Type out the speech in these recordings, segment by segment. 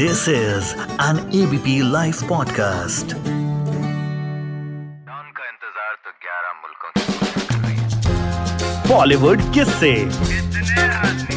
This is an ABP Life podcast. का इंतज़ार तो 11 मुल्कों की पुलिस कर रही Bollywood किससे कितने आदमी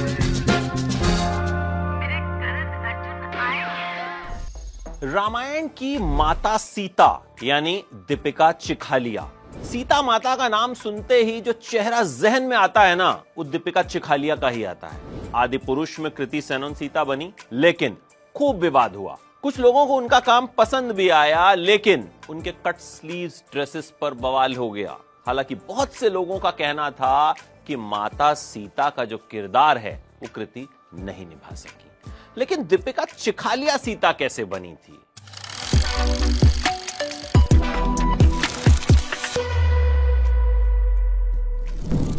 रामायण की माता सीता यानी दीपिका चिखालिया। सीता माता का नाम सुनते ही जो चेहरा जहन में आता है ना वो दीपिका चिखालिया का ही आता है। आदि पुरुष में कृति सेनन सीता बनी लेकिन खूब विवाद हुआ। कुछ लोगों को उनका काम पसंद भी आया, लेकिन उनके कट स्लीव्स, ड्रेसेस पर बवाल हो गया। हालाँकि बहुत से लोगों का कहना था कि माता सीता का जो किरदार है, वो कृति नहीं निभा सकी। लेकिन दीपिका चिखालिया सीता कैसे बनी थी?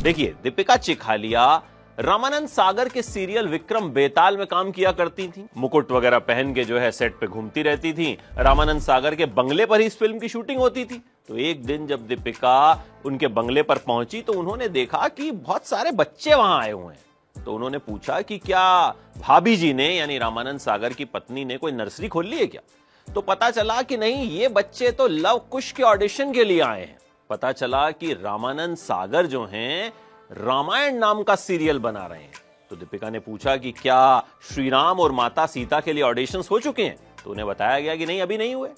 देखिए, दीपिका चिखालिया रामानंद सागर के सीरियल विक्रम बेताल में काम किया करती थी। मुकुट वगैरह पहन के जो है सेट पे घूमती रहती थी। रामानंद सागर के बंगले पर ही इस फ़िल्म की शूटिंग होती थी। तो एक दिन जब दीपिका उनके बंगले पर पहुँची तो उन्होंने देखा कि बहुत सारे बच्चे वहाँ आए हुए हैं। तो उन्होंने पूछा कि क्या भाभी जी ने, यानी रामानंद सागर की पत्नी ने कोई नर्सरी खोल ली है क्या? तो पता चला कि नहीं, ये बच्चे तो लव कुश के ऑडिशन के लिए आए हैं। पता चला कि रामानंद सागर जो हैं रामायण नाम का सीरियल बना रहे हैं। तो दीपिका ने पूछा कि क्या श्री राम और माता सीता के लिए ऑडिशन हो चुके हैं? तो उन्हें बताया गया कि नहीं, अभी नहीं हुए।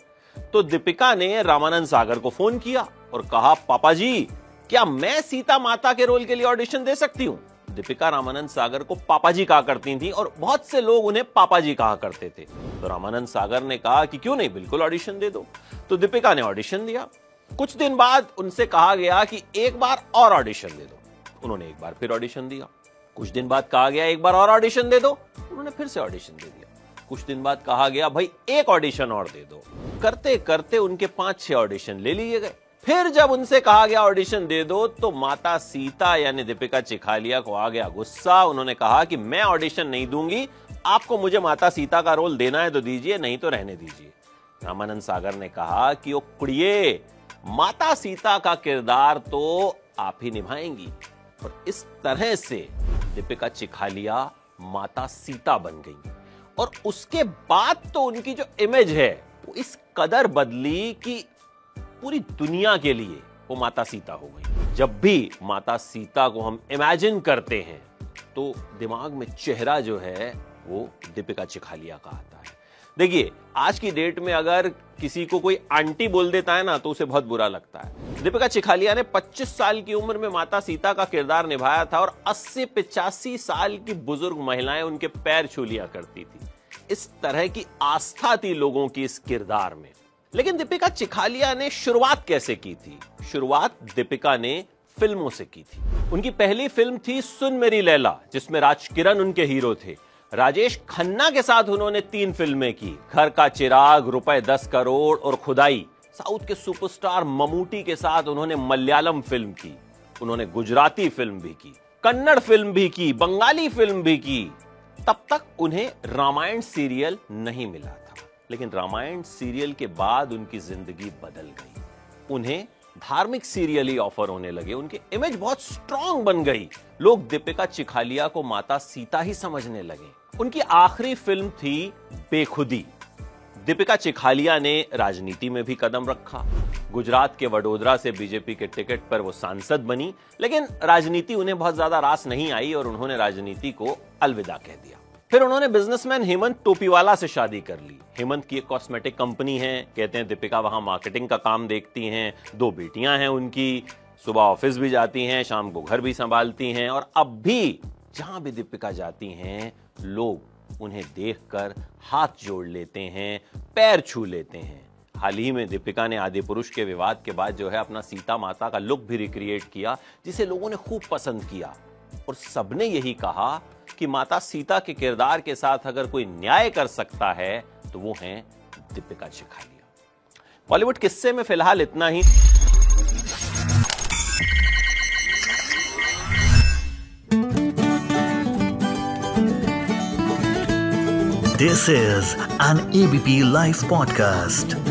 तो दीपिका ने रामानंद सागर को फ़ोन किया और कहा, पापा जी, क्या मैं सीता माता के रोल के लिए ऑडिशन दे सकती हूँ? दीपिका रामानंद सागर को पापा जी कहा करती थी और बहुत से लोग उन्हें पापा जी कहा करते थे। तो रामानंद सागर ने कहा कि क्यों नहीं, बिल्कुल ऑडिशन दे दो। तो दीपिका ने ऑडिशन दिया। कुछ दिन बाद उनसे कहा गया कि एक बार और ऑडिशन दे दो। उन्होंने एक बार फिर ऑडिशन दिया। कुछ दिन बाद कहा गया, एक बार और ऑडिशन दे दो। उन्होंने फिर से ऑडिशन दे दिया। कुछ दिन बाद कहा गया, भाई, एक ऑडिशन और दे दो। करते करते उनके पाँच छह ऑडिशन ले लिए गए। फिर जब उनसे कहा गया ऑडिशन दे दो तो माता सीता यानी दीपिका चिखालिया को आ गया गुस्सा। उन्होंने कहा कि, मैं ऑडिशन नहीं दूँगी। आपको मुझे माता सीता का रोल देना है तो दीजिए, नहीं तो रहने दीजिए। रामानंद सागर ने कहा कि, ओ कुड़िए माता सीता का किरदार तो आप ही निभाएँगी। और इस तरह से दीपिका चिखालिया माता सीता बन गई। और उसके बाद तो उनकी जो इमेज है, वो इस कदर बदली कि पूरी दुनिया के लिए वो माता सीता हो गई। जब भी माता सीता को हम इमेजिन करते हैं तो दिमाग में चेहरा जो है, वो दीपिका चिखालिया का आता है। देखिए, आज की डेट में अगर किसी को कोई आंटी बोल देता है ना तो उसे बहुत बुरा लगता है। दीपिका चिखालिया ने 25 साल की उम्र में माता सीता का किरदार निभाया था और 80 पिचासी साल की बुज़ुर्ग महिलाएँ उनके पैर छू लिया करती थी। इस तरह की आस्था थी लोगों की इस किरदार में। लेकिन दीपिका चिखालिया ने शुरुआत कैसे की थी? शुरुआत दीपिका ने फ़िल्मों से की थी। उनकी पहली फ़िल्म थी सुन मेरी लैला, जिसमें राज किरण उनके हीरो थे। राजेश खन्ना के साथ उन्होंने तीन फ़िल्में की। घर का चिराग, रुपए दस करोड़ और खुदाई। साउथ के सुपरस्टार ममूटी के साथ उन्होंने मलयालम फ़िल्म की। उन्होंने गुजराती फ़िल्म भी की, कन्नड़ फ़िल्म भी की, बंगाली फ़िल्म भी की। तब तक उन्हें रामायण सीरियल नहीं मिला था। लेकिन रामायण सीरियल के बाद उनकी ज़िंदगी बदल गई। उन्हें धार्मिक सीरियल ही ऑफ़र होने लगे। उनकी इमेज बहुत स्ट्रांग बन गई। लोग दीपिका चिखालिया को माता सीता ही समझने लगे। उनकी आखिरी फ़िल्म थी बेखुदी। दीपिका चिखालिया ने राजनीति में भी कदम रखा। गुजरात के वडोदरा से बीजेपी के टिकट पर वो सांसद बनी, लेकिन राजनीति उन्हें बहुत ज़्यादा रास नहीं आई और उन्होंने राजनीति को अलविदा कह दिया। फिर उन्होंने बिजनेसमैन हेमंत टोपीवाला से शादी कर ली। हेमंत की एक कॉस्मेटिक कंपनी है, कहते हैं दीपिका वहाँ मार्केटिंग का काम देखती हैं, दो बेटियाँ हैं उनकी, सुबह ऑफ़िस भी जाती हैं, शाम को घर भी संभालती हैं और अब भी जहाँ भी दीपिका जाती हैं, लोग उन्हें देखकर हाथ जोड़ लेते हैं, पैर छू लेते हैं। हाल ही में दीपिका ने आदि पुरुष के विवाद के बाद जो है अपना सीता माता का लुक भी रिक्रिएट किया, जिसे लोगों ने खूब पसंद किया। और सबने यही कहा कि माता सीता के किरदार के साथ अगर कोई न्याय कर सकता है तो वो हैं दीपिका चिखालिया बॉलीवुड किस्से में फ़िलहाल इतना ही this is an ABP live podcast.